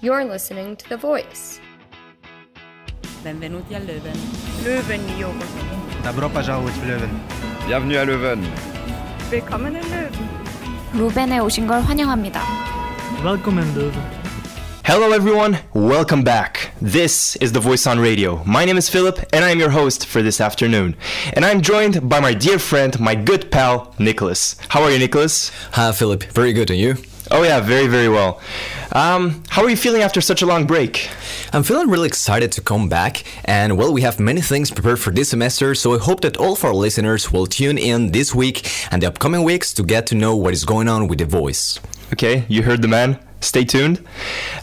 You're listening to The Voice. Benvenuti a Leuven. Löwen Yoga. Добро пожаловать в Лeuven. Bienvenue à Leuven. Willkommen in Löwen. 루벤에 오신 걸 환영합니다. Welcome in Leuven. Hello, everyone. Welcome back. This is The Voice on Radio. My name is Philip, and I am your host for this afternoon. And I'm joined by my dear friend, my good pal, Nicholas. How are you, Nicholas? Hi, Philip. Very good. And you? Oh, yeah, very, very well. Um, how are you feeling after such a long break? I'm feeling really excited to come back. And, well, we have many things prepared for this semester, so I hope that all of our listeners will tune in this week and the upcoming weeks to get to know what is going on with the voice. Okay, you heard the man. Stay tuned.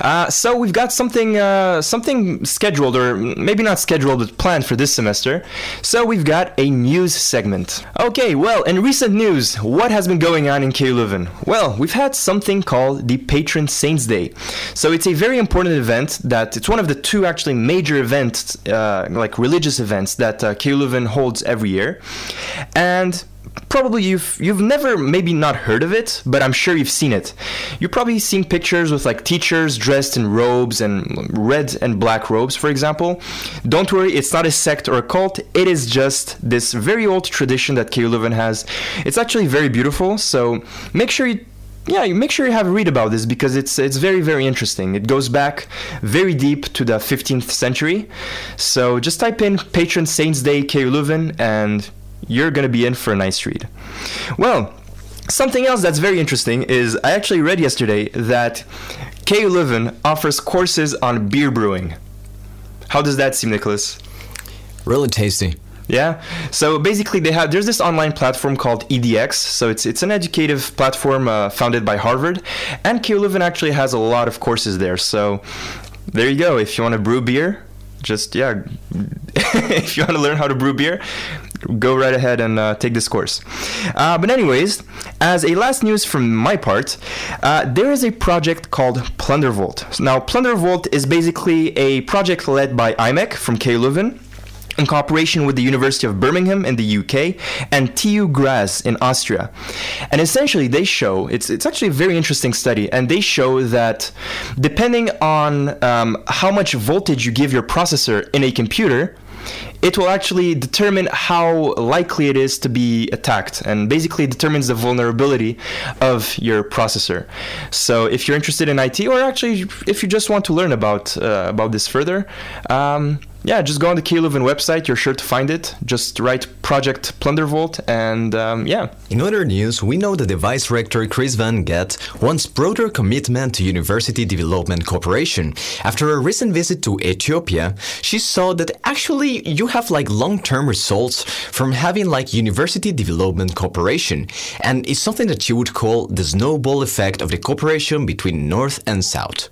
Uh, so we've got something, uh, something scheduled, or maybe not scheduled, but planned for this semester. So we've got a news segment. Okay, well, in recent news, what has been going on in KU Leuven? Well, we've had something called the Patron Saints Day. So it's a very important event that it's one of the two actually major events, uh, like religious events that uh, holds every year, and probably you've you've never maybe not heard of it, but I'm sure you've seen it. You've probably seen pictures with like teachers dressed in robes and red and black robes, for example. Don't worry, it's not a sect or a cult. It is just this very old tradition that KU Leuven has. It's actually very beautiful, so make sure you yeah, you make sure you have a read about this because it's it's very very interesting. It goes back very deep to the 15th century. So just type in Patron Saints Day KU Leuven and you're going to be in for a nice read. Well, something else that's very interesting is I actually read yesterday that KU Leuven offers courses on beer brewing. How does that seem, Nicholas? Really tasty. Yeah. So basically, they have there's this online platform called EDX. So it's it's an educative platform uh, founded by Harvard, and KU Leuven actually has a lot of courses there. So there you go. If you want to brew beer, just yeah. if you want to learn how to brew beer, go right ahead and uh, take this course. Uh, but anyways, as a last news from my part, uh, there is a project called Plundervolt. Now, Plundervolt is basically a project led by IMEC from K. Leuven in cooperation with the University of Birmingham in the UK and TU Graz in Austria. And essentially, they show it's it's actually a very interesting study, and they show that depending on um, how much voltage you give your processor in a computer. It will actually determine how likely it is to be attacked and basically determines the vulnerability of your processor. So, if you're interested in IT, or actually if you just want to learn about uh, about this further, um, yeah, just go on the KU website. You're sure to find it. Just write Project Plundervolt, and um, yeah. In other news, we know that the Vice Rector Chris Van Geet wants broader commitment to University Development Cooperation. After a recent visit to Ethiopia, she saw that actually you have like long-term results from having like University Development Cooperation, and it's something that she would call the snowball effect of the cooperation between North and South.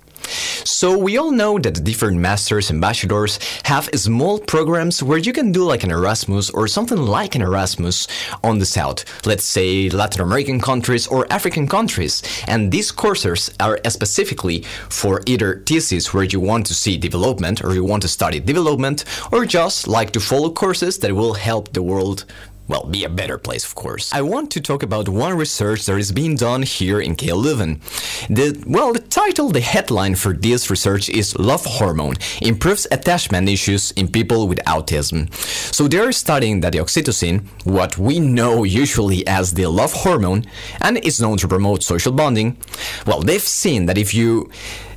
So we all know that different masters and ambassadors have small programs where you can do like an Erasmus or something like an Erasmus on the south. Let's say Latin American countries or African countries. And these courses are specifically for either thesis where you want to see development or you want to study development or just like to follow courses that will help the world well, be a better place, of course. I want to talk about one research that is being done here in KU Leuven. The well, title, the headline for this research is "Love Hormone Improves Attachment Issues in People with Autism." So they are studying that the oxytocin, what we know usually as the love hormone, and is known to promote social bonding. Well, they've seen that if you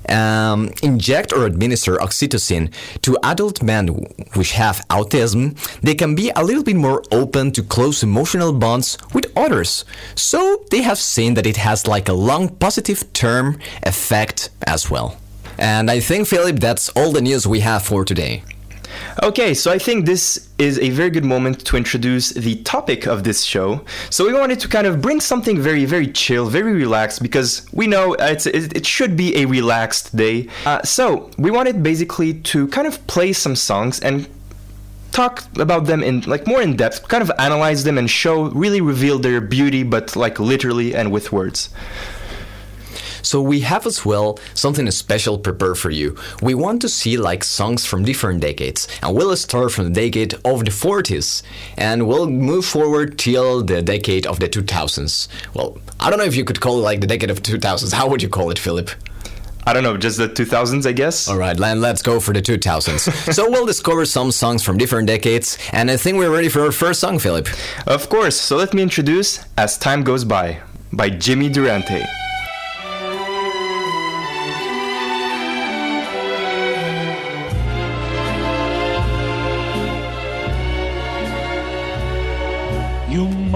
um, inject or administer oxytocin to adult men which have autism, they can be a little bit more open to close emotional bonds with others. So they have seen that it has like a long positive term effect as well. And I think, Philip, that's all the news we have for today. Okay, so I think this is a very good moment to introduce the topic of this show. So we wanted to kind of bring something very, very chill, very relaxed, because we know it's, it, should be a relaxed day. Uh, so we wanted basically to kind of play some songs and talk about them in like more in depth, kind of analyze them and show, really reveal their beauty, but like literally and with words. So we have as well something special prepared for you. We want to see like songs from different decades, and we'll start from the decade of the 40s, and we'll move forward till the decade of the 2000s. Well, I don't know if you could call it like the decade of 2000s. How would you call it, Philip? I don't know, just the 2000s, I guess. All right, then let's go for the 2000s. so we'll discover some songs from different decades, and I think we're ready for our first song, Philip. Of course. So let me introduce As Time Goes By by Jimmy Durante.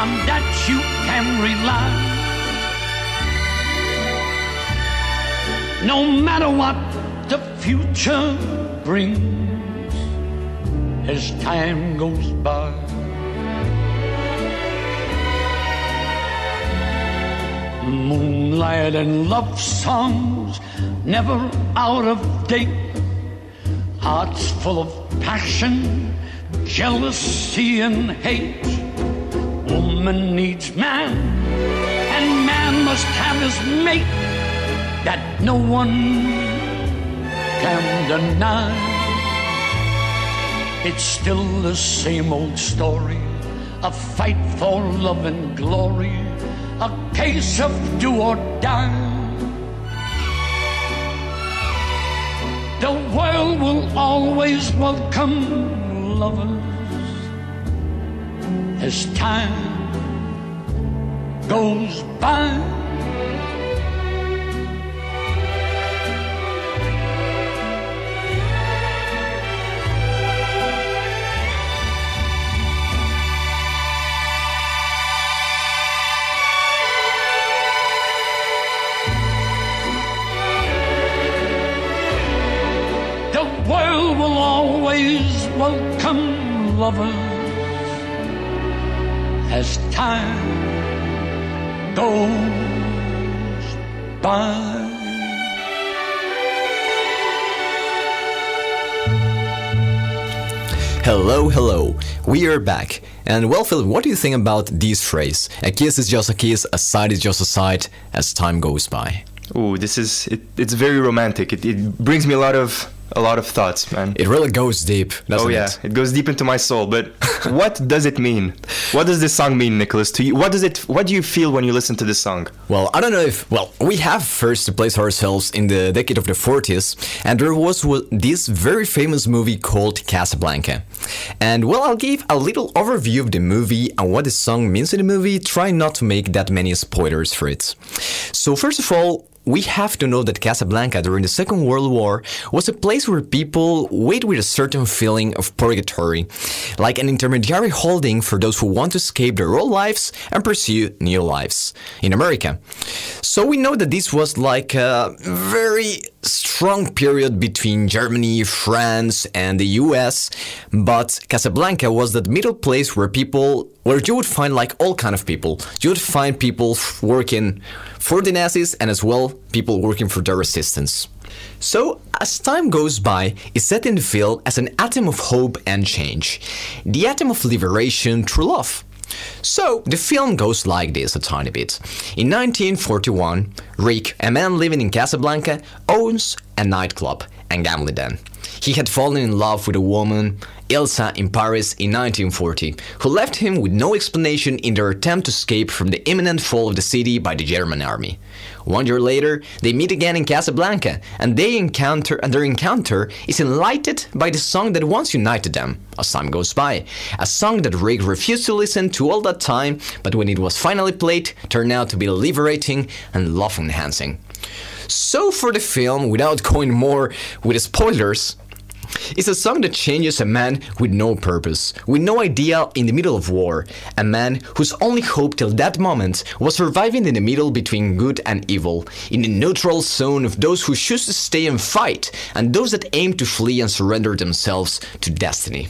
on that you can rely. No matter what the future brings as time goes by. Moonlight and love songs never out of date. Hearts full of passion, jealousy, and hate. Woman needs man, and man must have his mate that no one can deny. It's still the same old story a fight for love and glory, a case of do or die. The world will always welcome lovers as time goes by. The world will always welcome lovers as time goes by. Hello, hello. We are back. And well, Philip, what do you think about this phrase? A kiss is just a kiss, a sight is just a sight, as time goes by. Ooh, this is it, it's very romantic. It, it brings me a lot of a lot of thoughts, man. It really goes deep, oh yeah, it? it goes deep into my soul. But what does it mean? What does this song mean, Nicholas? To you, what does it? What do you feel when you listen to this song? Well, I don't know if. Well, we have first to place ourselves in the decade of the 40s, and there was this very famous movie called Casablanca. And well, I'll give a little overview of the movie and what the song means in the movie, try not to make that many spoilers for it. So, first of all, we have to know that Casablanca during the Second World War was a place where people wait with a certain feeling of purgatory, like an intermediary holding for those who want to escape their old lives and pursue new lives in America. So we know that this was like a very strong period between Germany, France, and the US, but Casablanca was that middle place where people where you would find like all kind of people. You would find people working for the Nazis and as well people working for the resistance. So, as time goes by, is set in the film as an atom of hope and change, the atom of liberation through love. So, the film goes like this a tiny bit. In 1941, Rick, a man living in Casablanca, owns a nightclub and gambling den. He had fallen in love with a woman, Elsa, in Paris in 1940, who left him with no explanation in their attempt to escape from the imminent fall of the city by the German army. One year later, they meet again in Casablanca, and they encounter and their encounter is enlightened by the song that once united them, as time goes by. A song that Rick refused to listen to all that time, but when it was finally played, turned out to be liberating and love enhancing. So for the film, without going more with spoilers, it's a song that changes a man with no purpose, with no idea in the middle of war. A man whose only hope till that moment was surviving in the middle between good and evil, in the neutral zone of those who choose to stay and fight, and those that aim to flee and surrender themselves to destiny.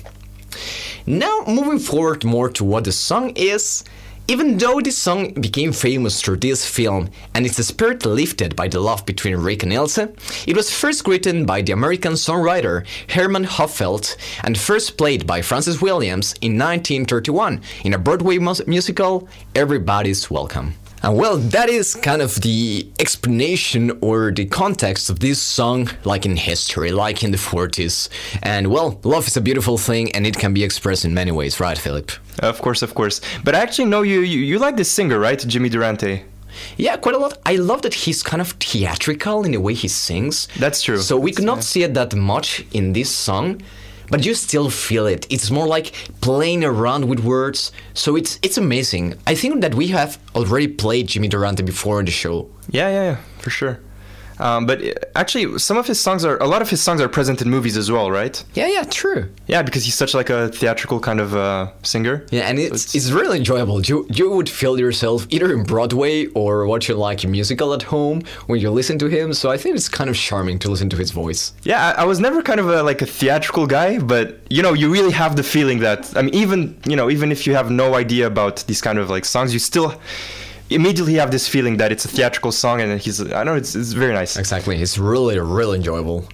Now, moving forward more to what the song is, Even though this song became famous through this film and its spirit lifted by the love between Rick and Ilse, it was first written by the American songwriter Herman Hupfeld and first played by Frances Williams in 1931 in a Broadway mus- musical Everybody's Welcome. And well, that is kind of the explanation or the context of this song, like in history, like in the 40s. And well, love is a beautiful thing and it can be expressed in many ways, right, Philip? Of course, of course. But I actually know you, you, you like this singer, right? Jimmy Durante. Yeah, quite a lot. I love that he's kind of theatrical in the way he sings. That's true. So we could not see it that much in this song, but you still feel it. It's more like playing around with words. So it's it's amazing. I think that we have already played Jimmy Durante before in the show. Yeah, yeah, yeah, for sure. Um, but uh, actually, some of his songs are a lot of his songs are present in movies as well, right? Yeah, yeah, true. Yeah, because he's such like a theatrical kind of uh, singer. Yeah, and So it's, it's really enjoyable. You you would feel yourself either in Broadway or watching like a musical at home when you listen to him. So I think it's kind of charming to listen to his voice. Yeah, I, I was never kind of a, like a theatrical guy, but you know, you really have the feeling that I mean, even you know, even if you have no idea about these kind of like songs, you still immediately have this feeling that it's a theatrical song, and he's I know, it's it's very nice. Exactly. It's really really enjoyable.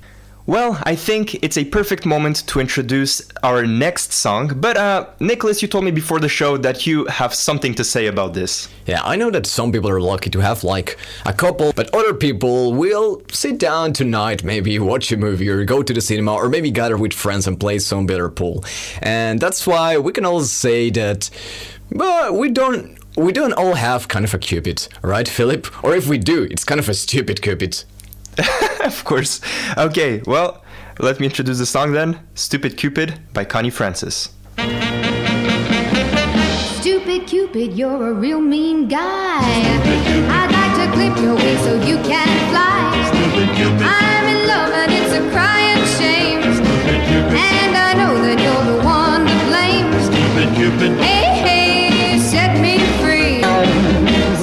Well, I think it's a perfect moment to introduce our next song. But uh, Nicholas, you told me before the show that you have something to say about this. Yeah, I know that some people are lucky to have like a couple, but other people will sit down tonight, maybe watch a movie or go to the cinema or maybe gather with friends and play some better pool. And that's why we can all say that but we don't we don't all have kind of a cupid, right, Philip? Or if we do, it's kind of a stupid cupid. of course. Okay, well, let me introduce the song then Stupid Cupid by Connie Francis. Stupid Cupid, you're a real mean guy. I'd like to clip your wings so you can fly. I'm in love and it's a crying shame. And I know that you're the one to blame. Hey, hey, set me free.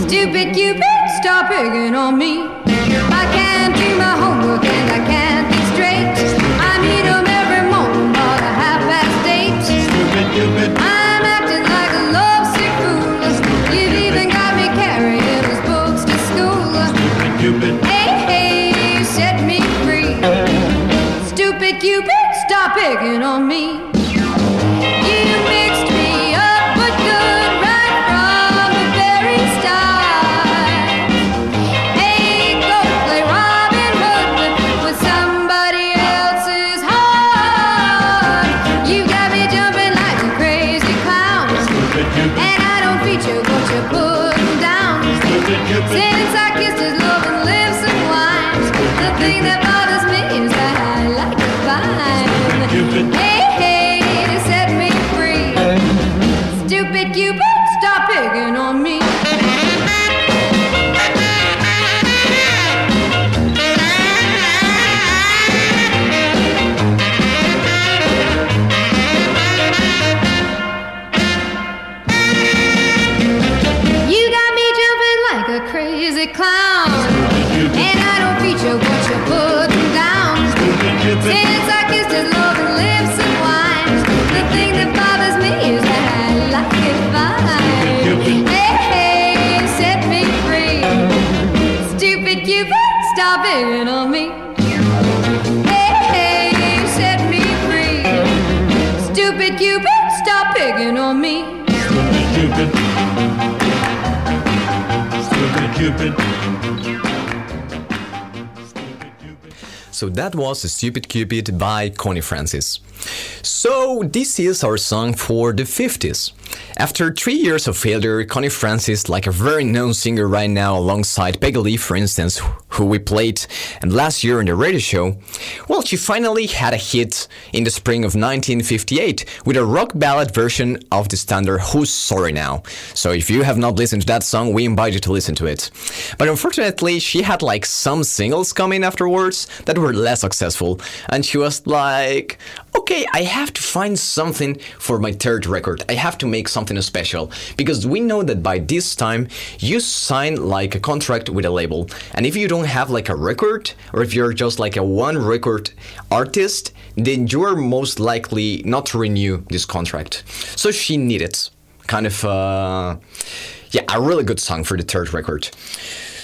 Stupid Cupid, stop picking on me. I can't do my homework and I can't think straight. I meet 'em every morning about a half past eight. I'm acting like a lovesick fool. You've even got me carrying his books to school. Stupid Cupid. Hey, hey, set me free. Stupid Cupid, stop picking on me. So that was Stupid Cupid by Connie Francis. So this is our song for the 50s. After three years of failure, Connie Francis, like a very known singer right now alongside Peggy Lee, for instance, who we played and last year on the radio show, well, she finally had a hit in the spring of 1958 with a rock ballad version of the standard Who's Sorry Now. So if you have not listened to that song, we invite you to listen to it. But unfortunately, she had like some singles coming afterwards that were less successful, and she was like, okay, I have to find something for my third record. I have to make something special because we know that by this time you sign like a contract with a label, and if you don't have like a record, or if you're just like a one record artist, then you're most likely not to renew this contract. So she needed kind of uh, yeah, a really good song for the third record.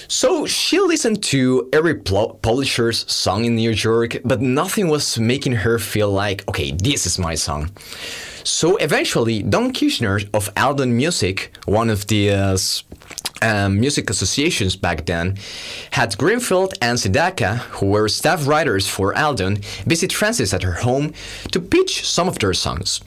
So she listened to every pl- publisher's song in New York, but nothing was making her feel like, okay, this is my song. So eventually, Don Kirshner of Aldon Music, one of the uh, um, music associations back then, had Greenfield and Sedaka, who were staff writers for Aldon, visit Francis at her home to pitch some of their songs.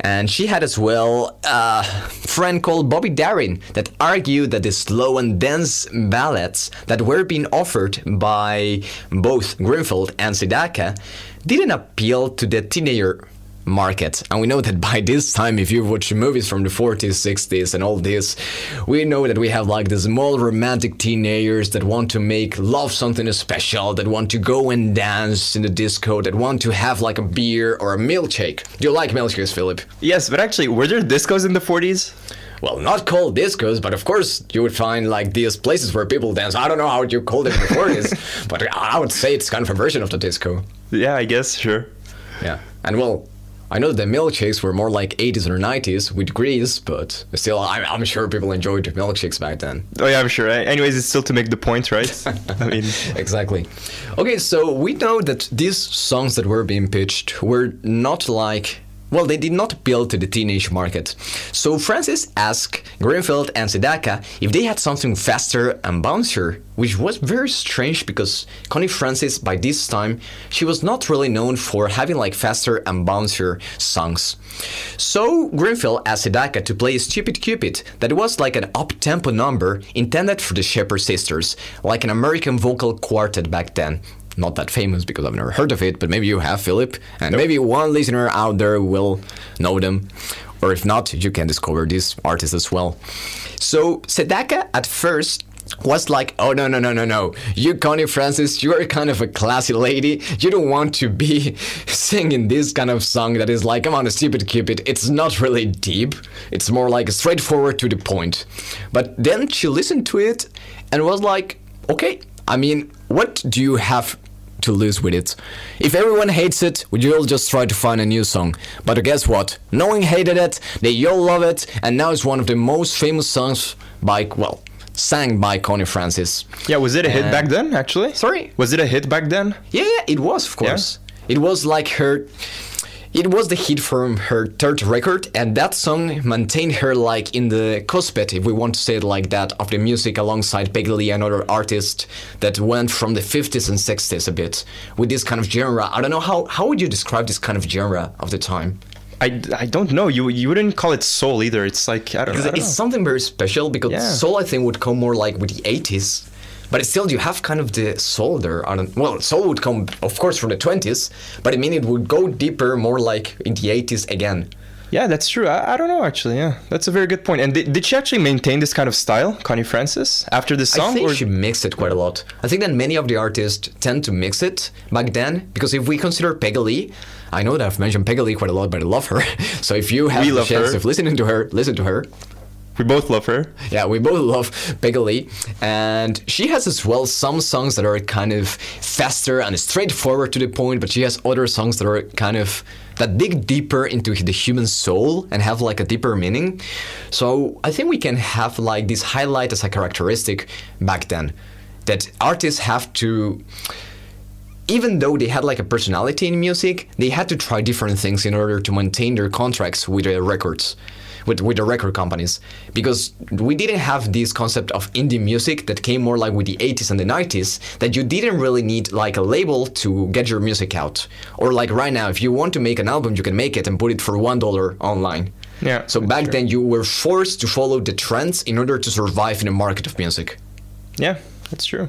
And she had as well a friend called Bobby Darin that argued that the slow and dense ballads that were being offered by both Greenfield and Sedaka didn't appeal to the teenager market. And we know that by this time, if you watch movies from the 40s, 60s, and all this, we know that we have like the small romantic teenagers that want to make love something special, that want to go and dance in the disco, that want to have like a beer or a milkshake. Do you like milkshakes, Philip? Yes, but actually, were there discos in the 40s? Well, not called discos, but of course you would find like these places where people dance. I don't know how you call it in the 40s, but I would say it's kind of a version of the disco. Yeah, I guess, sure. Yeah. And well, I know the milkshakes were more like 80s or 90s with Grease, but still, I'm, I'm sure people enjoyed milkshakes back then. Oh, yeah, I'm sure. Anyways, it's still to make the point, right? I mean, Exactly. Okay, so we know that these songs that were being pitched were not like. Well, they did not appeal to the teenage market. So Francis asked Greenfield and Sedaka if they had something faster and bouncier, which was very strange because Connie Francis, by this time, she was not really known for having like faster and bouncier songs. So Greenfield asked Sedaka to play Stupid Cupid, that was like an up-tempo number intended for the Shepherd Sisters, like an American vocal quartet back then. Not that famous because I've never heard of it, but maybe you have, Philip, and maybe one listener out there will know them. Or if not, you can discover these artists as well. So Sedaka at first was like, oh no no no no no, you Connie Francis, you are kind of a classy lady. You don't want to be singing this kind of song that is like, come on, a stupid cupid. It's not really deep. It's more like straightforward to the point. But then she listened to it and was like, okay, I mean, what do you have to lose with it? If everyone hates it, would you'll just try to find a new song. But guess what? No one hated it, they all love it, and now it's one of the most famous songs by, well, sang by Connie Francis. yeah, was it a hit Uh, back then, actually? Sorry? Was it a hit back then? Yeah, yeah, it was, of course. It was like her. It was the hit from her third record, and that song maintained her like in the cuspid, if we want to say it like that, of the music alongside Peggy Lee and other artists that went from the 50s and 60s a bit with this kind of genre. I don't know how how would you describe this kind of genre of the time? I, I don't know. You you wouldn't call it soul either. It's like I don't, I don't it's know. something very special because Yeah. soul I think would come more like with the 80s. But still, you have kind of the soul there. I well, soul would come, of course, from the 20s, but I mean, it would go deeper, more like in the 80s again. Yeah, that's true. I, I don't know actually. Yeah, that's a very good point. And did, did she actually maintain this kind of style, Connie Francis, after this song? I think or- she mixed it quite a lot. I think that many of the artists tend to mix it back then because if we consider Peggy Lee, I know that I've mentioned Peggy Lee quite a lot, but I love her. so if you have We the chance her. of listening to her, listen to her. We both love her. Yeah, we both love Peggy and she has as well some songs that are kind of faster and straightforward to the point, but she has other songs that are kind of that dig deeper into the human soul and have like a deeper meaning. So I think we can have like this highlight as a characteristic back then that artists have to even though they had like a personality in music, they had to try different things in order to maintain their contracts with their records, with, with the record companies. Because we didn't have this concept of indie music that came more like with the 80s and the 90s, that you didn't really need like a label to get your music out. Or like right now, if you want to make an album, you can make it and put it for $1 online. Yeah, So back true. then, you were forced to follow the trends in order to survive in the market of music. Yeah, that's true.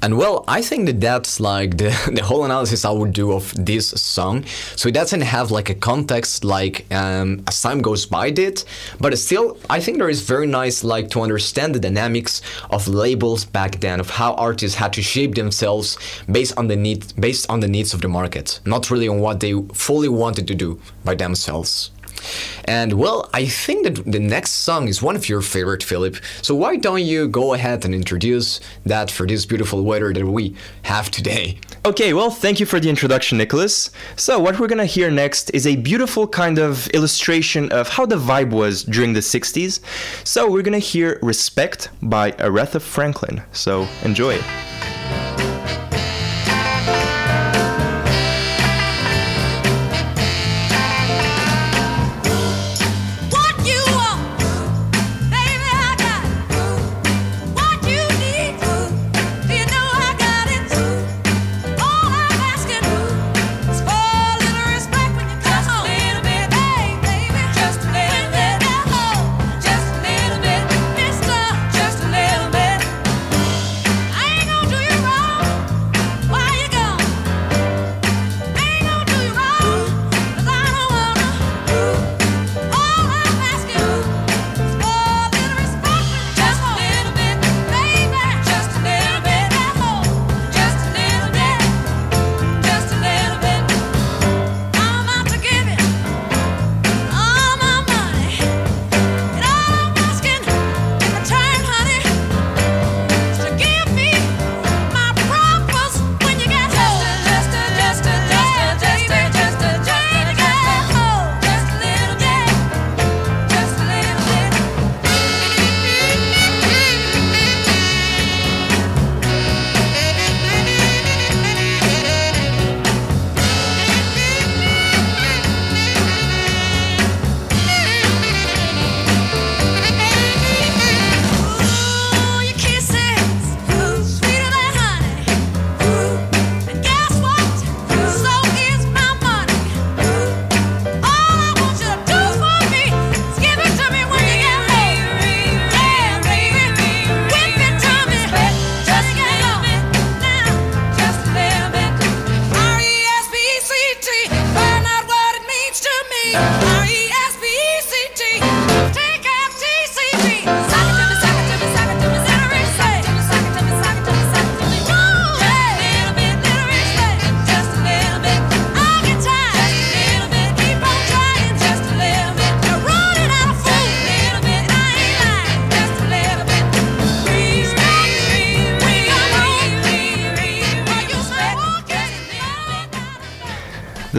And well, I think that that's like the, the whole analysis I would do of this song. So it doesn't have like a context like um, as time goes by did, but still, I think there is very nice like to understand the dynamics of labels back then, of how artists had to shape themselves based on the need, based on the needs of the market, not really on what they fully wanted to do by themselves. And well, I think that the next song is one of your favorite, Philip. So why don't you go ahead and introduce that for this beautiful weather that we have today? Okay, well, thank you for the introduction, Nicholas. So, what we're gonna hear next is a beautiful kind of illustration of how the vibe was during the 60s. So, we're gonna hear Respect by Aretha Franklin. So, enjoy it.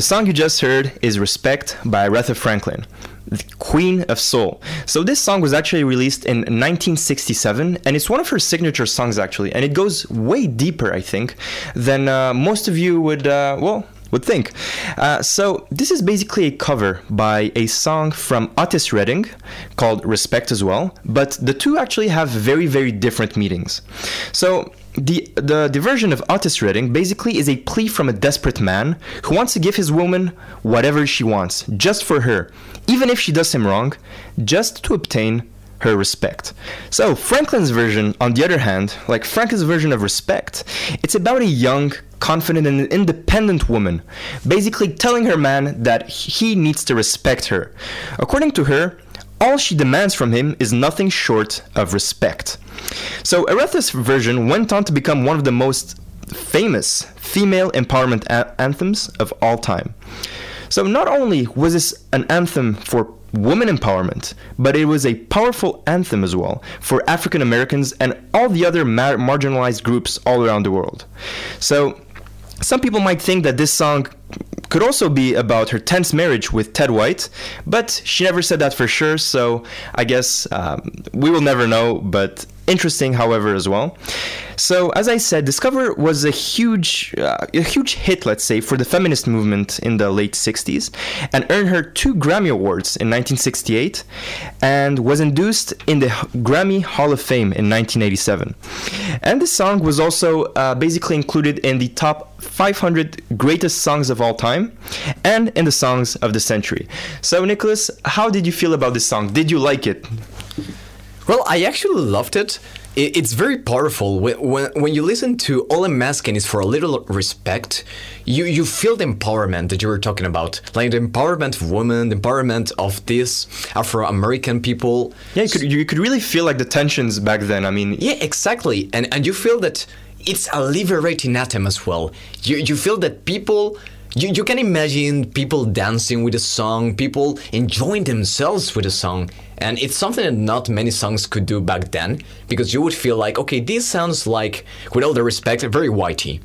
Song you just heard is Respect by Aretha Franklin, the Queen of Soul. So this song was actually released in 1967, and it's one of her signature songs actually, and it goes way deeper, I think, than uh, most of you would, uh, well, would think. Uh, so this is basically a cover by a song from Otis Redding called Respect as well, but the two actually have very, very different meanings. So the, the the version of Otis Redding basically is a plea from a desperate man who wants to give his woman whatever she wants, just for her, even if she does him wrong, just to obtain her respect. So Franklin's version, on the other hand, like Franklin's version of respect, it's about a young, confident, and independent woman, basically telling her man that he needs to respect her. According to her, all she demands from him is nothing short of respect. So Aretha's version went on to become one of the most famous female empowerment a- anthems of all time. So not only was this an anthem for women empowerment, but it was a powerful anthem as well for African Americans and all the other mar- marginalized groups all around the world. So some people might think that this song could also be about her tense marriage with Ted White, but she never said that for sure, so I guess um, we will never know, but interesting, however, as well. So, as I said, Discover was a huge, uh, a huge hit, let's say, for the feminist movement in the late 60s, and earned her two Grammy Awards in 1968, and was induced in the Grammy Hall of Fame in 1987. And this song was also uh, basically included in the top 500 greatest songs of all time, and in the songs of the century. So, Nicholas, how did you feel about this song? Did you like it? Well, I actually loved it. It's very powerful. When, when, when you listen to All I'm Asking is for a little respect, you, you feel the empowerment that you were talking about. Like the empowerment of women, the empowerment of these Afro American people. Yeah, you could, you could really feel like the tensions back then. I mean, Yeah, exactly. And, and you feel that it's a liberating anthem as well. You you feel that people. You, you can imagine people dancing with a song, people enjoying themselves with a song, and it's something that not many songs could do back then because you would feel like, okay, this sounds like, with all the respect, very whitey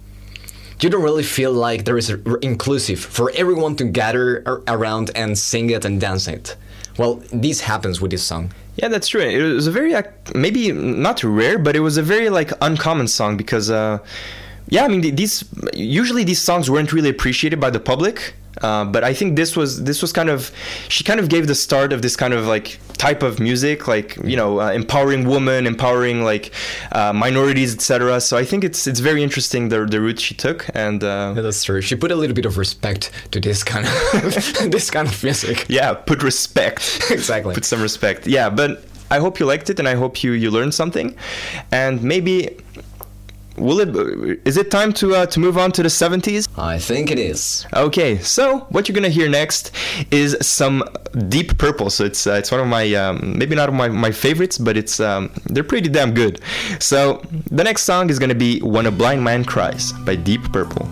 you don't really feel like there is a r- inclusive for everyone to gather ar- around and sing it and dance it. Well, this happens with this song. Yeah, that's true. It was a very maybe not rare, but it was a very like uncommon song because, uh, yeah, I mean these usually these songs weren't really appreciated by the public. Uh, but I think this was this was kind of she kind of gave the start of this kind of like type of music, like you know, uh, empowering women, empowering like uh, minorities, etc. So I think it's it's very interesting the the route she took, and uh, Yeah, that's true. She put a little bit of respect to this kind of this kind of music. yeah, put respect. Exactly. put some respect. Yeah, but I hope you liked it, and I hope you you learned something, and maybe. Will it? Is it time to uh, to move on to the 70s? I think it is. Okay, so what you're gonna hear next is some Deep Purple. So it's uh, it's one of my um, maybe not my, my favorites, but it's um, they're pretty damn good. So the next song is gonna be "When a Blind Man Cries" by Deep Purple.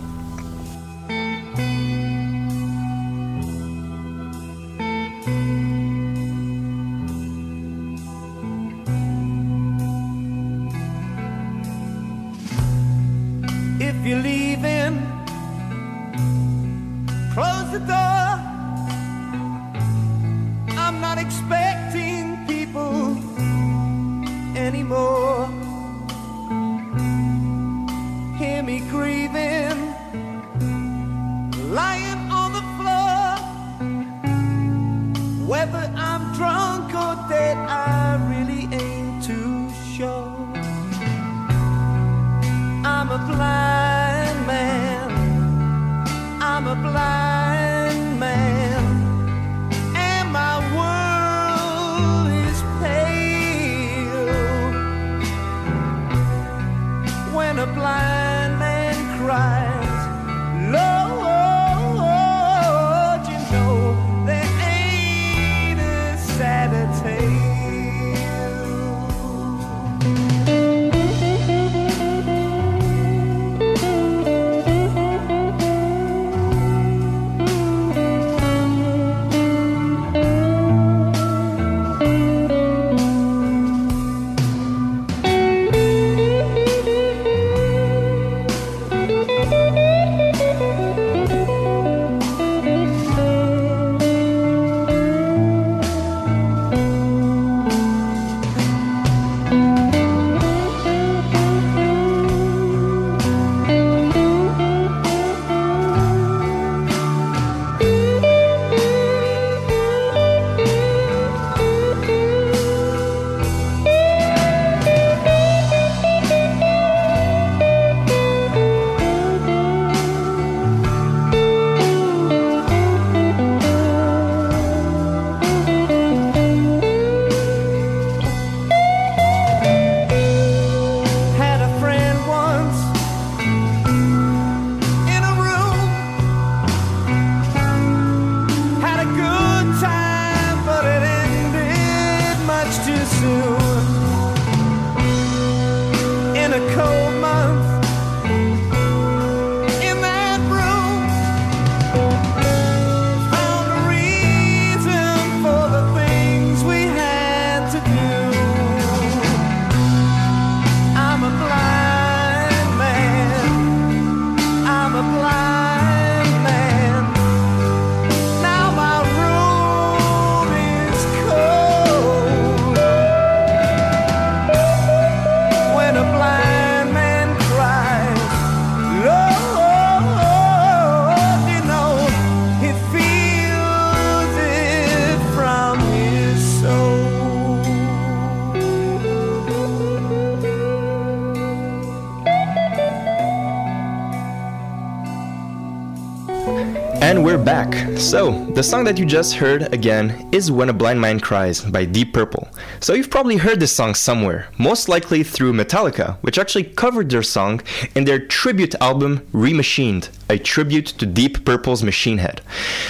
The song that you just heard again is When a Blind Man Cries by Deep Purple. So, you've probably heard this song somewhere, most likely through Metallica, which actually covered their song in their tribute album Remachined, a tribute to Deep Purple's Machine Head.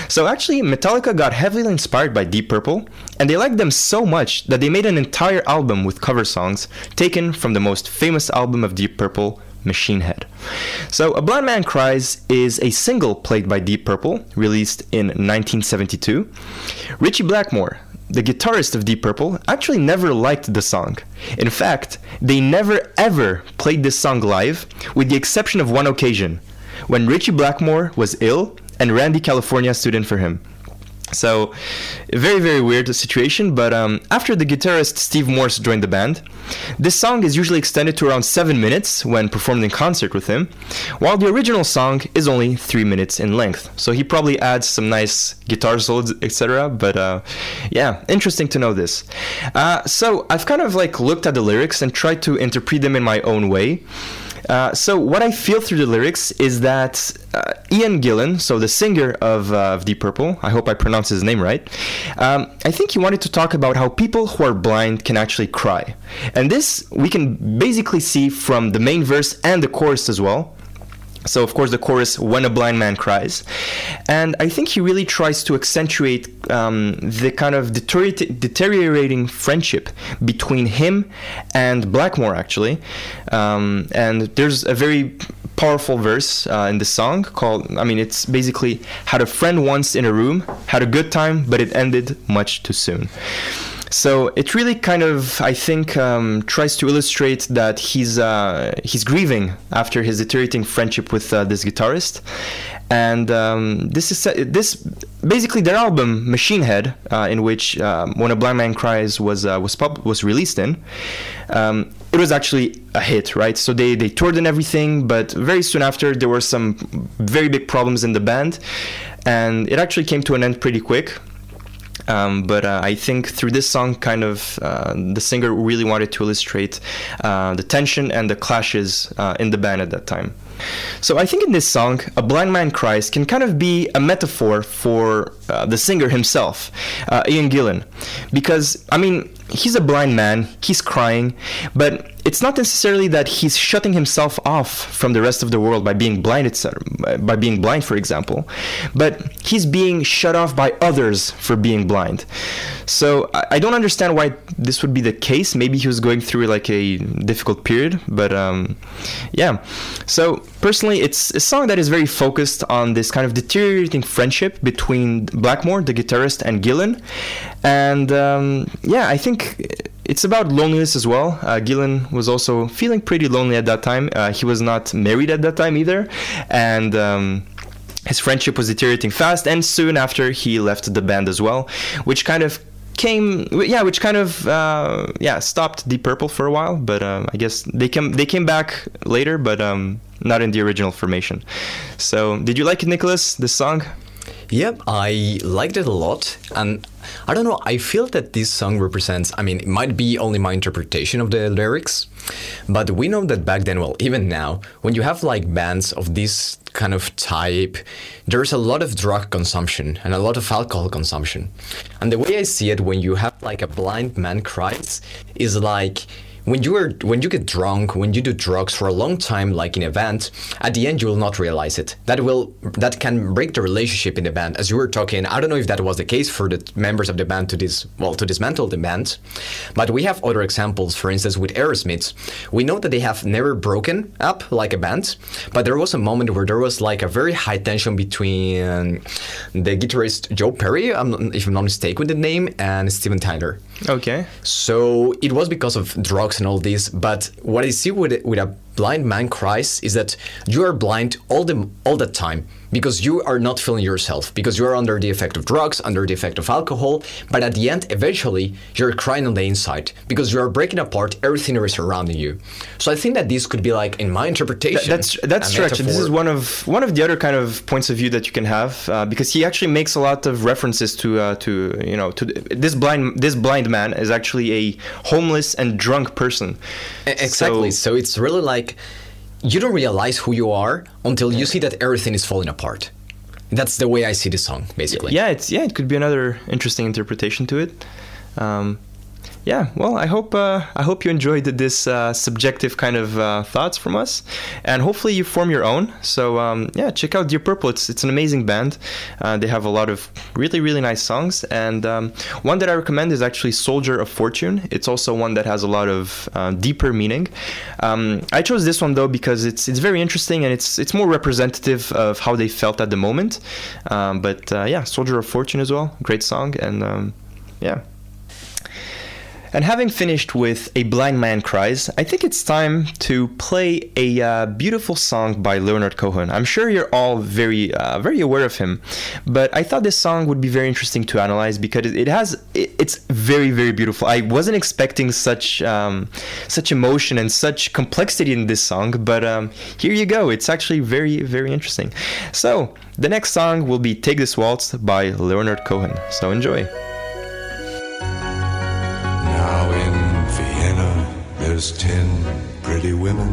So, actually, Metallica got heavily inspired by Deep Purple, and they liked them so much that they made an entire album with cover songs taken from the most famous album of Deep Purple, Machine Head. So, A Blind Man Cries is a single played by Deep Purple, released in 1972. Ritchie Blackmore, the guitarist of Deep Purple, actually never liked the song. In fact, they never ever played this song live, with the exception of one occasion, when Ritchie Blackmore was ill and Randy California stood in for him. So, very, very weird situation, but um, after the guitarist Steve Morse joined the band, this song is usually extended to around 7 minutes when performed in concert with him, while the original song is only 3 minutes in length. So he probably adds some nice guitar solos, etc. But uh, yeah, interesting to know this. Uh, so I've kind of like looked at the lyrics and tried to interpret them in my own way. Uh, so what I feel through the lyrics is that uh, Ian Gillan, so the singer of, uh, of Deep Purple, I hope I pronounce his name right, um, I think he wanted to talk about how people who are blind can actually cry. And this we can basically see from the main verse and the chorus as well. So, of course, the chorus, When a Blind Man Cries. And I think he really tries to accentuate um, the kind of deteriorating friendship between him and Blackmore, actually. Um, and there's a very powerful verse uh, in the song called, I mean, it's basically had a friend once in a room, had a good time, but it ended much too soon. So it really kind of, I think, um, tries to illustrate that he's uh, he's grieving after his deteriorating friendship with uh, this guitarist, and um, this is this basically their album Machine Head, uh, in which um, When a Blind Man Cries was uh, was pub- was released in. Um, it was actually a hit, right? So they, they toured and everything, but very soon after there were some very big problems in the band, and it actually came to an end pretty quick. Um, but uh, I think through this song, kind of, uh, the singer really wanted to illustrate uh, the tension and the clashes uh, in the band at that time. So I think in this song, A Blind Man Cries can kind of be a metaphor for uh, the singer himself, uh, Ian Gillan. Because, I mean, he's a blind man, he's crying, but it's not necessarily that he's shutting himself off from the rest of the world by being blind, by being blind, for example, but he's being shut off by others for being blind. So I, don't understand why this would be the case. Maybe he was going through like a difficult period, but um, yeah. So personally, it's a song that is very focused on this kind of deteriorating friendship between Blackmore, the guitarist, and Gillan, and um, yeah, I think it's about loneliness as well. Uh, Gillan was also feeling pretty lonely at that time. Uh, he was not married at that time either, and. Um, his friendship was deteriorating fast, and soon after he left the band as well, which kind of came, yeah, which kind of uh, yeah stopped Deep Purple for a while. But um, I guess they came they came back later, but um, not in the original formation. So, did you like it, Nicholas? This song? Yep, I liked it a lot, and I don't know. I feel that this song represents. I mean, it might be only my interpretation of the lyrics, but we know that back then, well, even now, when you have like bands of this kind of type, there's a lot of drug consumption and a lot of alcohol consumption. And the way I see it, when you have like a blind man cries, is like when you are when you get drunk, when you do drugs for a long time, like in a band, at the end you will not realize it. That will that can break the relationship in the band. As you were talking, I don't know if that was the case for the members of the band to this well to dismantle the band, but we have other examples. For instance, with Aerosmith, we know that they have never broken up like a band, but there was a moment where there was like a very high tension between the guitarist Joe Perry, if I'm not mistaken with the name, and Steven Tyler. Okay. So it was because of drugs and all this. But what I see with with a blind man cries is that you are blind all the all the time because you are not feeling yourself because you are under the effect of drugs, under the effect of alcohol. But at the end, eventually, you're crying on the inside because you are breaking apart everything that is surrounding you. So I think that this could be like, in my interpretation, Th- that's that's true. Actually, this is one of one of the other kind of points of view that you can have uh, because he actually makes a lot of references to uh, to you know to this blind this blind man is actually a homeless and drunk person. Exactly. So- So, it's really like you don't realize who you are until you see that everything is falling apart. That's the way I see the song, basically. yeah, it's yeah, it could be another interesting interpretation to it. Um, yeah, well, I hope uh, I hope you enjoyed this uh, subjective kind of uh, thoughts from us, and hopefully you form your own. So um, yeah, check out Deep Purple. It's it's an amazing band. Uh, they have a lot of really really nice songs, and um, one that I recommend is actually Soldier of Fortune. It's also one that has a lot of uh, deeper meaning. Um, I chose this one though because it's it's very interesting and it's it's more representative of how they felt at the moment. Um, but uh, yeah, Soldier of Fortune as well, great song, and um, yeah. And having finished with A Blind Man Cries, I think it's time to play a uh, beautiful song by Leonard Cohen. I'm sure you're all very, uh, very aware of him, but I thought this song would be very interesting to analyze because it has, it's very, very beautiful. I wasn't expecting such, um, such emotion and such complexity in this song, but um, here you go. It's actually very, very interesting. So the next song will be Take This Waltz by Leonard Cohen. So enjoy. There's ten pretty women.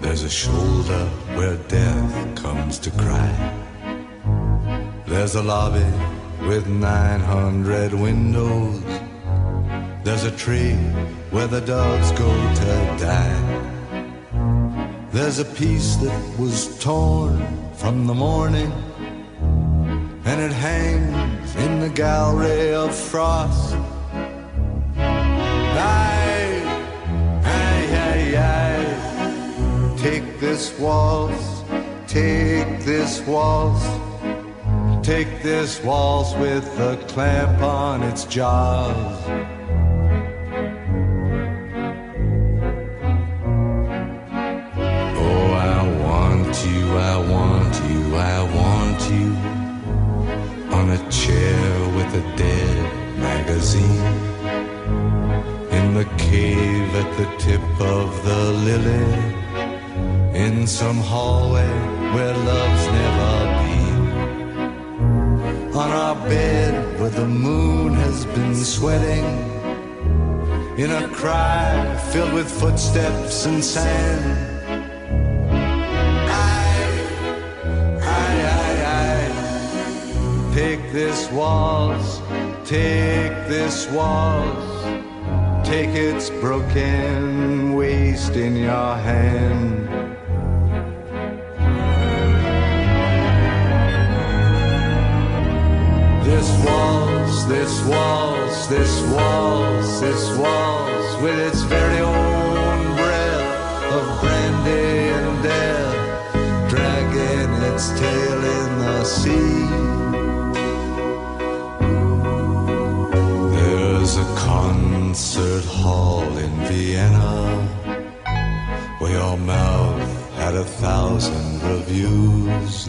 There's a shoulder where death comes to cry. There's a lobby with 900 windows. There's a tree where the dogs go to die. There's a piece that was torn from the morning, and it hangs in the gallery of frost. This waltz, take this waltz, take this waltz with a clamp on its jaws. Oh, I want you, I want you, I want you on a chair with a dead magazine in the cave at the tip of the lily, in some hallway where love's never been, on our bed where the moon has been sweating, in a cry filled with footsteps and sand. Aye, aye, aye. Take this waltz, take this waltz. Take its broken waist in your hand. This waltz, this waltz, this waltz, with its very own breath of brandy and death, dragging its tail in the sea. There's a concert hall in Vienna where your mouth had a thousand reviews.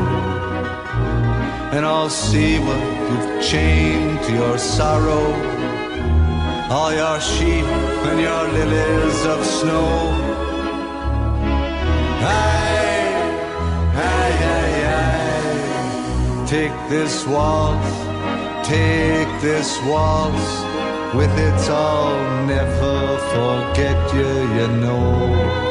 And I'll see what you've chained to your sorrow, all your sheep and your lilies of snow. Aye, aye, aye, aye. Take this waltz, take this waltz. With its I'll never forget you, you know.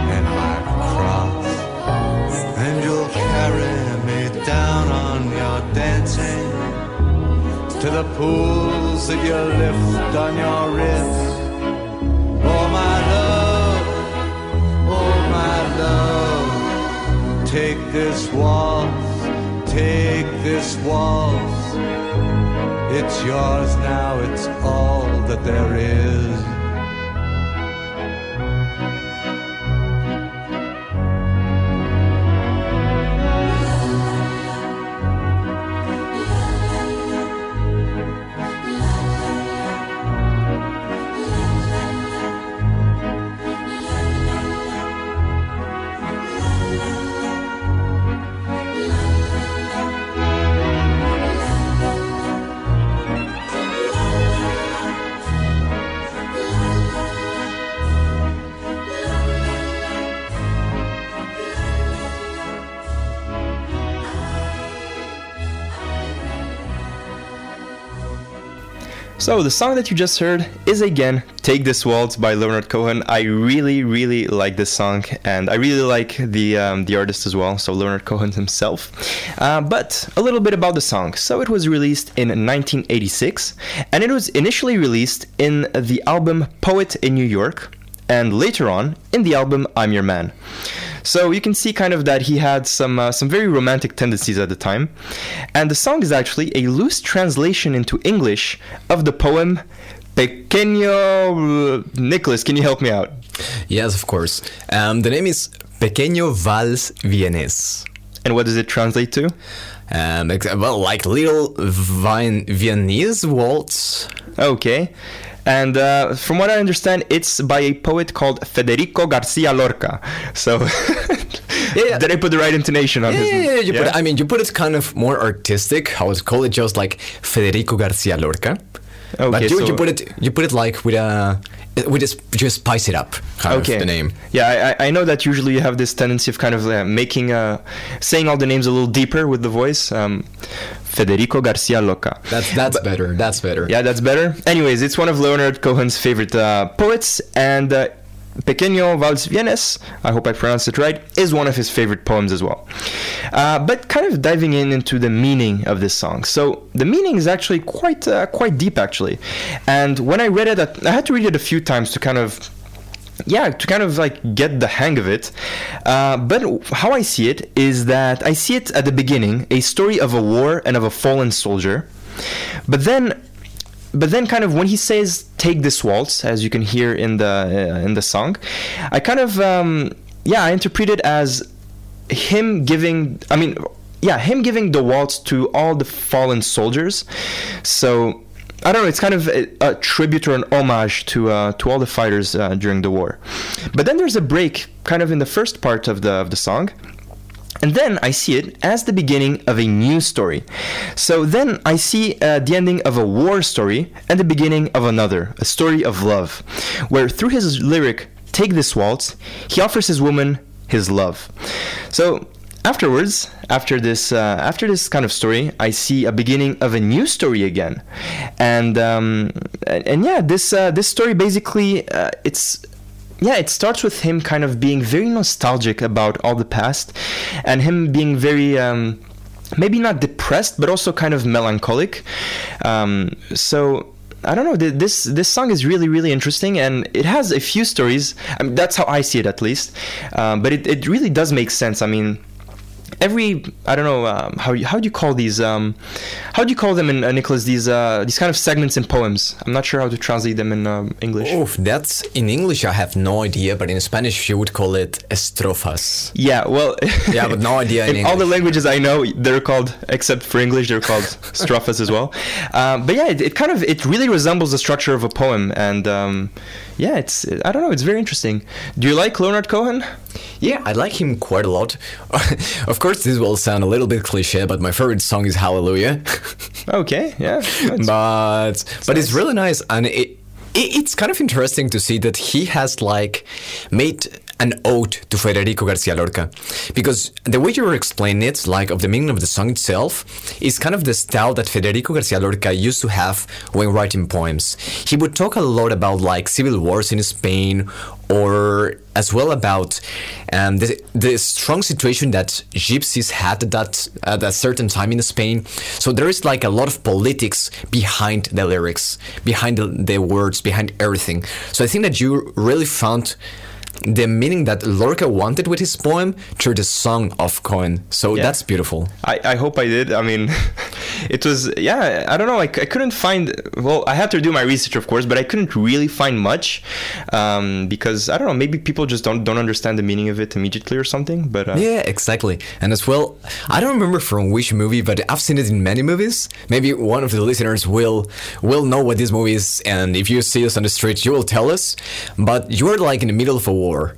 to the pools that you lift on your wrist. Oh, my love, oh, my love, take this waltz, take this waltz. It's yours now, it's all that there is. So the song that you just heard is again "Take This Waltz" by Leonard Cohen. I really, really like this song, and I really like the um, the artist as well. So Leonard Cohen himself. Uh, but a little bit about the song. So it was released in 1986, and it was initially released in the album "Poet in New York," and later on in the album "I'm Your Man." So you can see kind of that he had some uh, some very romantic tendencies at the time, and the song is actually a loose translation into English of the poem Pequeño. Nicholas, can you help me out? Yes, of course. Um, the name is Pequeño Vals Vienes. And what does it translate to? Um, well, like little Vine Viennese waltz. Okay. And uh, from what I understand, it's by a poet called Federico Garcia Lorca. So, Yeah. did I put the right intonation on Yeah, his? yeah, yeah, you Put it, I mean, you put it kind of more artistic. I would call it just like Federico Garcia Lorca. but you, so- you put it you put it like with a with this just spice it up kind okay. of the name. Yeah, I, I- I know that usually you have this tendency of kind of uh, making, uh, saying all the names a little deeper with the voice. Um, Federico Garcia Lorca. That's that's better. That's better. Yeah, that's better. Anyways, it's one of Leonard Cohen's favorite uh, poets, and uh, Pequeño Vals Vienes, I hope I pronounced it right, is one of his favorite poems as well. Uh, but kind of diving in into the meaning of this song. So the meaning is actually quite uh, quite deep, actually. And when I read it, I had to read it a few times to kind of yeah to kind of like get the hang of it. Uh, but how i see it is that i see it at the beginning a story of a war and of a fallen soldier. But then but then kind of when he says take this waltz as you can hear in the uh, in the song i kind of um, yeah i interpret it as him giving i mean yeah him giving the waltz to all the fallen soldiers. So I don't know. It's kind of a, a tribute or an homage to uh, to all the fighters uh, during the war. But then there's a break, kind of in the first part of the of the song, and then I see it as the beginning of a new story. So then I see uh, the ending of a war story and the beginning of another, a story of love, where through his lyric "Take this waltz," he offers his woman his love. So afterwards after this uh, after this kind of story i see a beginning of a new story again and um, and, and yeah this uh, this story basically uh, it's yeah it starts with him kind of being very nostalgic about all the past and him being very um, maybe not depressed but also kind of melancholic um, so I don't know. This this song is really really interesting, and it has a few stories. I mean, that's how I see it at least. Um, but it, it really does make sense. I mean, every I don't know um, how you, how do you call these um, how do you call them in uh, Nicholas these uh, these kind of segments in poems. I'm not sure how to translate them in um, English. Oof, that's in English. I have no idea, but in Spanish you would call it estrofas. Yeah, well, Yeah, but no idea in in all the languages I know, they're called, except for English, they're called strophas as well. Um, but yeah, it, it kind of it really resembles the structure of a poem, and um, yeah, it's I don't know, it's very interesting. Do you like Leonard Cohen? Yeah, I like him quite a lot. of course, this will sound a little bit cliche, but my favorite song is Hallelujah. Okay, yeah. but but it's really nice, and it, it it's kind of interesting to see that he has like made an ode to Federico Garcia Lorca, because the way you were explaining it, like of the meaning of the song itself, is kind of the style that Federico Garcia Lorca used to have when writing poems. He would talk a lot about like civil wars in Spain, or as well about um, the, the strong situation that gypsies had at that at a certain time in Spain. So there is like a lot of politics behind the lyrics, behind the, the words, behind everything. So I think that you really found the meaning that Lorca wanted with his poem through the song of Cohen. So Yeah. that's beautiful. I, I hope I did. I mean, it was, yeah, I don't know. I couldn't find, well, I had to do my research, of course, but I couldn't really find much um, because, I don't know, maybe people just don't, don't understand the meaning of it immediately or something. But uh, Yeah, exactly. And as well, I don't remember from which movie, but I've seen it in many movies. Maybe one of the listeners will will know what this movie is, and if you see us on the street, you will tell us. But you're like in the middle of a war.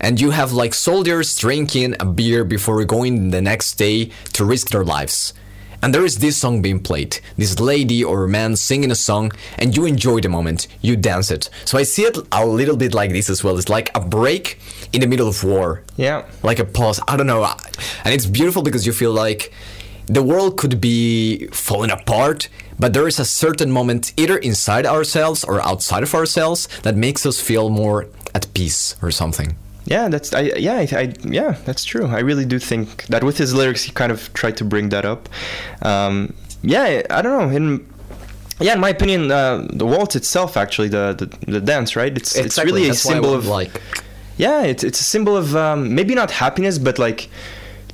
And you have like soldiers drinking a beer before going the next day to risk their lives. And there is this song being played, this lady or man singing a song, and you enjoy the moment, you dance it. So I see it a little bit like this as well. It's like a break in the middle of war yeah. like a pause. I don't know, and it's beautiful because you feel like the world could be falling apart, but there is a certain moment either inside ourselves or outside of ourselves that makes us feel more at peace or something. Yeah, that's I yeah I, I yeah that's true. I really do think that with his lyrics he kind of tried to bring that up. Um, yeah, I don't know. In yeah, in my opinion, uh, the waltz itself actually the, the the dance right. It's it's really a that's I symbol of like yeah it's it's a symbol of um, maybe not happiness but like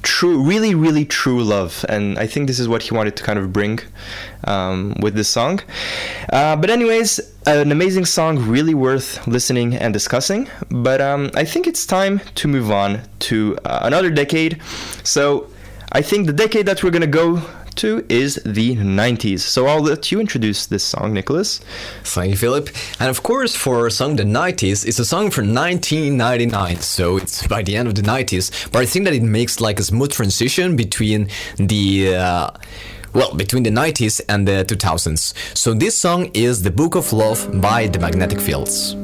true really really true love. And i think this is what he wanted to kind of bring um, with this song. Uh, but anyways an amazing song really worth listening and discussing. But um, i think it's time to move on to uh, another decade. So i think the decade that we're gonna go to is the 90s so i'll let you introduce this song nicholas Thank you, Philip. And of course, for a song the 90s, it's a song from 1999, so it's by the end of the 90s. But I think that it makes like a smooth transition between the. Uh, well, between the 90s and the 2000s. So this song is The Book of Love by The Magnetic Fields.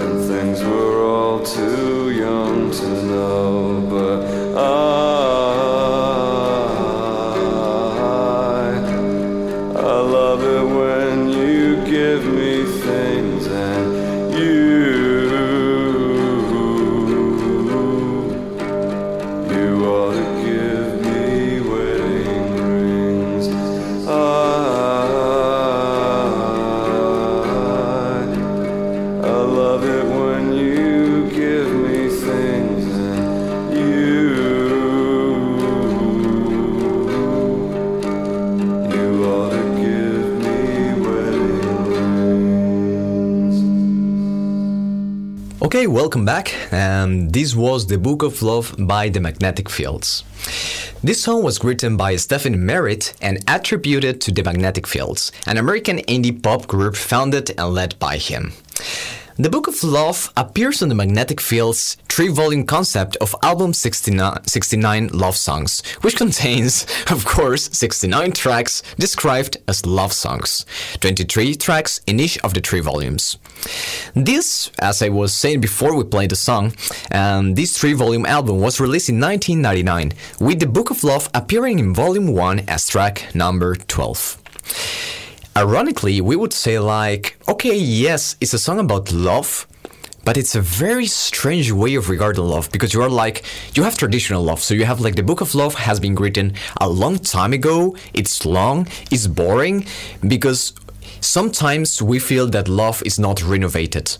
And things we're all too young to know. But I, welcome back. And this was The Book of Love by The Magnetic Fields. This song was written by Stephin Merritt and attributed to The Magnetic Fields, an American indie pop group founded and led by him. The Book of Love appears on the Magnetic Fields three volume concept of album 69, 69 Love Songs, which contains, of course, 69 tracks described as love songs, 23 tracks in each of the three volumes. This, as I was saying before we played the song, um, this three volume album was released in 1999, with The Book of Love appearing in volume 1 as track number 12. Ironically, we would say, like, okay, yes, it's a song about love, but it's a very strange way of regarding love because you are like, you have traditional love. So you have like the Book of Love has been written a long time ago, it's long, it's boring, because sometimes we feel that love is not renovated.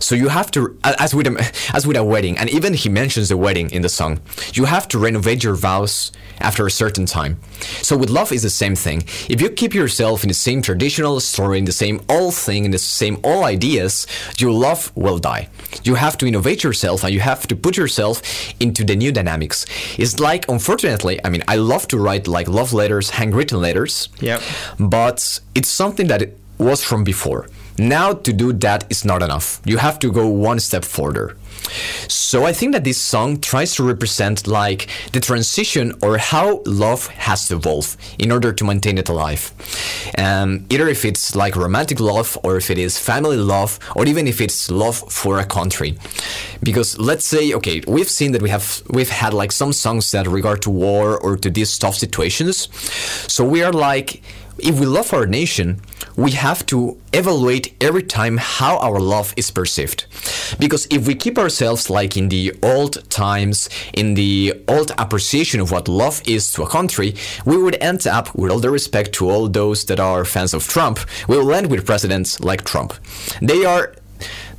So you have to, as with a, as with a wedding, and even he mentions the wedding in the song. You have to renovate your vows after a certain time. So with love is the same thing. If you keep yourself in the same traditional story, in the same old thing, in the same old ideas, your love will die. You have to innovate yourself, and you have to put yourself into the new dynamics. It's like, unfortunately, I mean, I love to write like love letters, handwritten letters. Yeah. But it's something that it was from before. Now to do that is not enough. You have to go one step further. So I think that this song tries to represent like the transition or how love has to evolve in order to maintain it alive. Um, either if it's like romantic love or if it is family love or even if it's love for a country. Because let's say okay, we've seen that we have we've had like some songs that regard to war or to these tough situations. So we are like if we love our nation, we have to evaluate every time how our love is perceived. Because if we keep ourselves like in the old times, in the old appreciation of what love is to a country, we would end up, with all the respect to all those that are fans of Trump, we will end with presidents like Trump. They are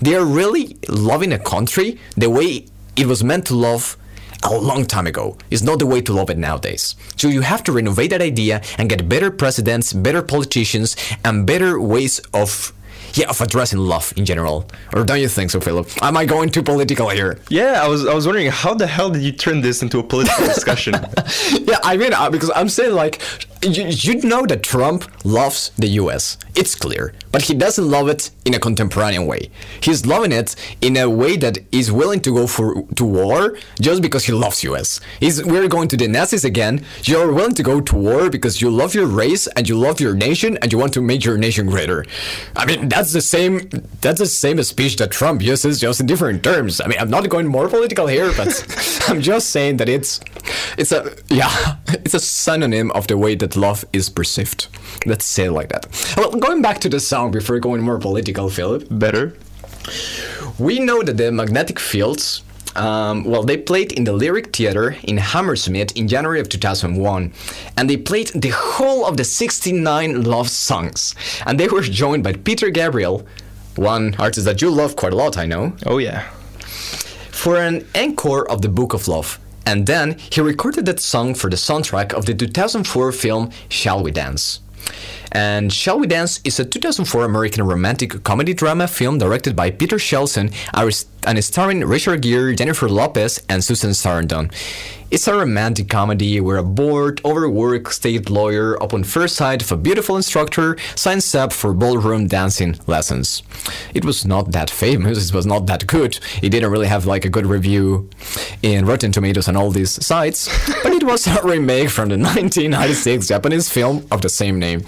they are really loving a country the way it was meant to love a long time ago. It's not the way to love it nowadays. So you have to renovate that idea and get better presidents, better politicians, and better ways of yeah, of addressing love in general. Or don't you think so, Philip? Am I going too political here? Yeah, I was I was wondering how the hell did you turn this into a political discussion? yeah, I mean, uh, because I'm saying like, you, you know that Trump loves the U.S. It's clear, but he doesn't love it in a contemporary way. He's loving it in a way that is willing to go for to war just because he loves U.S. He's we're going to the Nazis again. You're willing to go to war because you love your race and you love your nation and you want to make your nation greater. I mean, that's the same. That's the same speech that Trump uses, just in different terms. I mean, I'm not going more political here, but I'm just saying that it's it's a yeah, it's a synonym of the way that love is perceived. Let's say it like that. Well, going back to the song before going more political, Philip. Better. We know that the magnetic fields. Um, well, they played in the Lyric Theater in Hammersmith in January of 2001, and they played the whole of the 69 love songs. And they were joined by Peter Gabriel, one artist that you love quite a lot, I know. Oh yeah. For an encore of the Book of Love. And then he recorded that song for the soundtrack of the 2004 film Shall We Dance. And Shall We Dance is a 2004 American romantic comedy drama film directed by Peter Chelsom and starring Richard Gere, Jennifer Lopez, and Susan Sarandon. It's a romantic comedy where a bored, overworked state lawyer, upon first sight of a beautiful instructor, signs up for ballroom dancing lessons. It was not that famous, it was not that good. It didn't really have like a good review in Rotten Tomatoes and all these sites, but it was a remake from the 1996 Japanese film of the same name.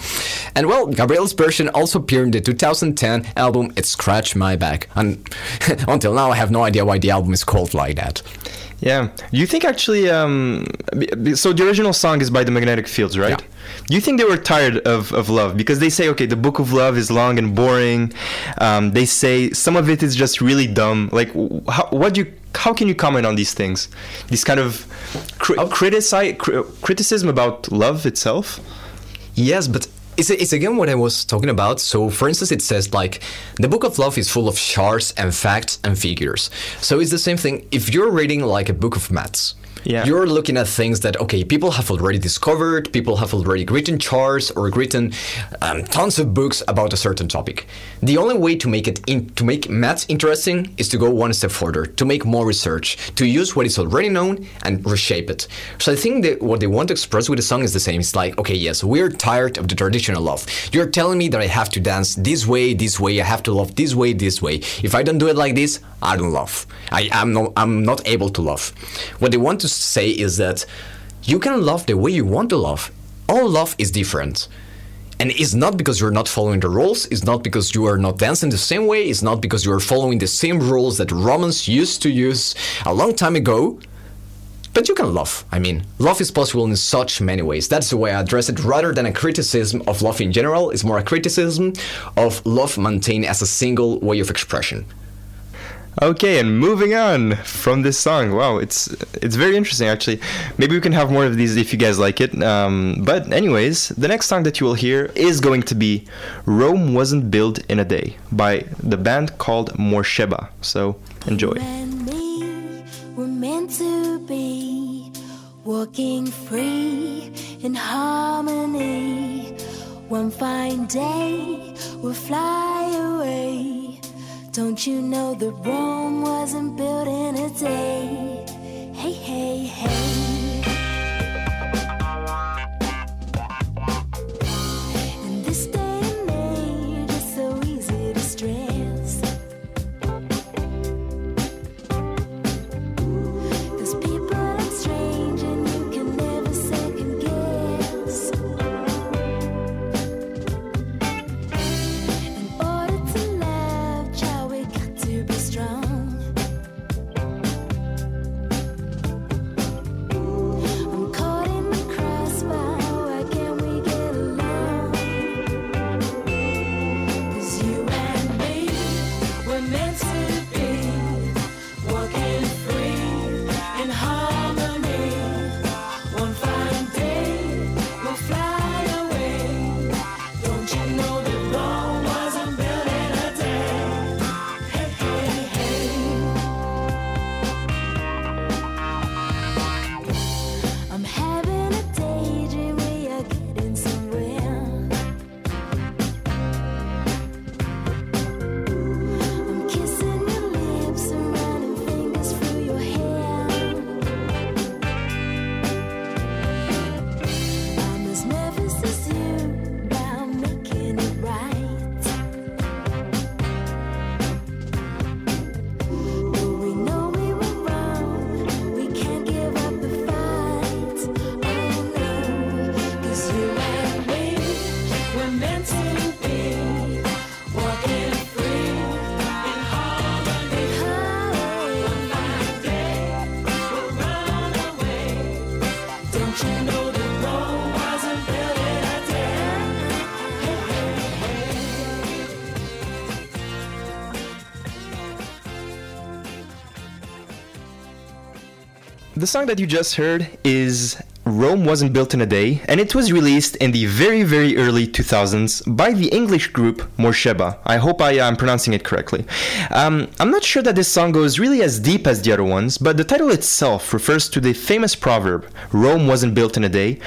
And well, Gabriel's version also appeared in the 2010 album It Scratched My Back. And until now, I have no idea why the album is called like that. Yeah. Do you think actually? Um, so the original song is by the Magnetic Fields, right? Yeah. Do you think they were tired of, of love because they say okay, the Book of Love is long and boring. Um, they say some of it is just really dumb. Like, how, what do you? How can you comment on these things? This kind of cri- criticize, cri- criticism about love itself. Yes, but it's, it's again what I was talking about. So, for instance, it says like the book of love is full of charts and facts and figures. So it's the same thing. If you're reading like a book of maths, Yeah. you're looking at things that okay, people have already discovered, people have already written charts or written um, tons of books about a certain topic. The only way to make it in, to make maths interesting is to go one step further, to make more research, to use what is already known and reshape it. So I think that what they want to express with the song is the same. It's like okay, yes, we're tired of the traditional love. You're telling me that I have to dance this way, this way. I have to love this way, this way. If I don't do it like this, I don't love. I am no, I'm not able to love. What they want to say is that you can love the way you want to love. All love is different. And it's not because you're not following the rules, it's not because you are not dancing the same way, it's not because you are following the same rules that Romans used to use a long time ago. But you can love. I mean, love is possible in such many ways. That's the way I address it rather than a criticism of love in general. It's more a criticism of love maintained as a single way of expression. Okay, and moving on from this song. Wow, it's it's very interesting actually. Maybe we can have more of these if you guys like it. Um, but anyways, the next song that you will hear is going to be "Rome Wasn't Built in a Day" by the band called Morcheeba. So enjoy. walking free in harmony. One fine day we'll fly away. Don't you know that Rome wasn't built in a day? Hey, hey, hey. The song that you just heard is Rome Wasn't Built in a Day, and it was released in the very, very early 2000s by the English group Morcheeba. I hope I am pronouncing it correctly. Um, I'm not sure that this song goes really as deep as the other ones, but the title itself refers to the famous proverb, Rome wasn't built in a day,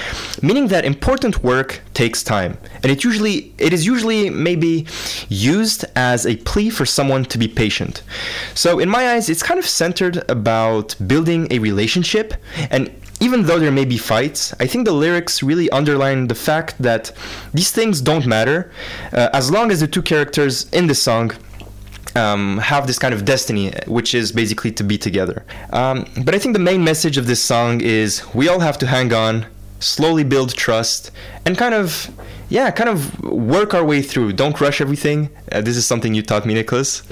meaning that important work takes time. And it usually it is usually maybe used as a plea for someone to be patient. So in my eyes, it's kind of centered about building a relationship and even though there may be fights, I think the lyrics really underline the fact that these things don't matter uh, as long as the two characters in the song um, have this kind of destiny, which is basically to be together. Um, but I think the main message of this song is we all have to hang on, slowly build trust, and kind of, yeah, kind of work our way through. Don't rush everything. Uh, this is something you taught me, Nicholas.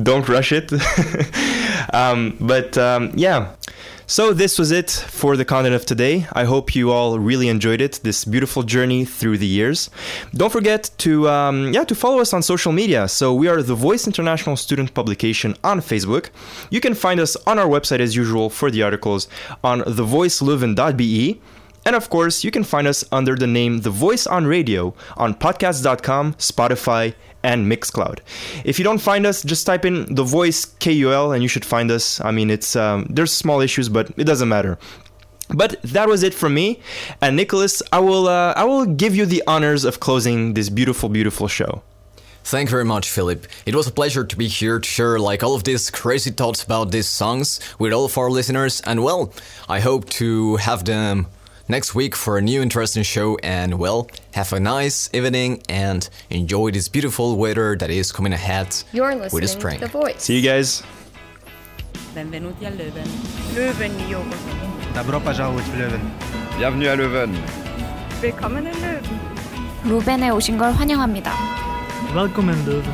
Don't rush it. um, but um, yeah. So this was it for the content of today. I hope you all really enjoyed it. This beautiful journey through the years. Don't forget to um, yeah to follow us on social media. So we are the Voice International Student Publication on Facebook. You can find us on our website as usual for the articles on thevoiceleuven.be. And of course, you can find us under the name The Voice on Radio on podcast.com, Spotify, and Mixcloud. If you don't find us, just type in The Voice KUL and you should find us. I mean, it's um, there's small issues, but it doesn't matter. But that was it from me, and Nicholas, I will uh, I will give you the honors of closing this beautiful, beautiful show. Thank you very much, Philip. It was a pleasure to be here to share like all of these crazy thoughts about these songs with all of our listeners. And well, I hope to have them next week for a new interesting show. And well, have a nice evening and enjoy this beautiful weather that is coming ahead You're with the listening spring. to The Voice. See you guys. Benvenuti a Leuven. Löwenjoghurt. Добро пожаловать в Лeuven. Bienvenue à Leuven. Willkommen in Löwen. 루벤에 오신 걸 환영합니다. Welcome in Leuven.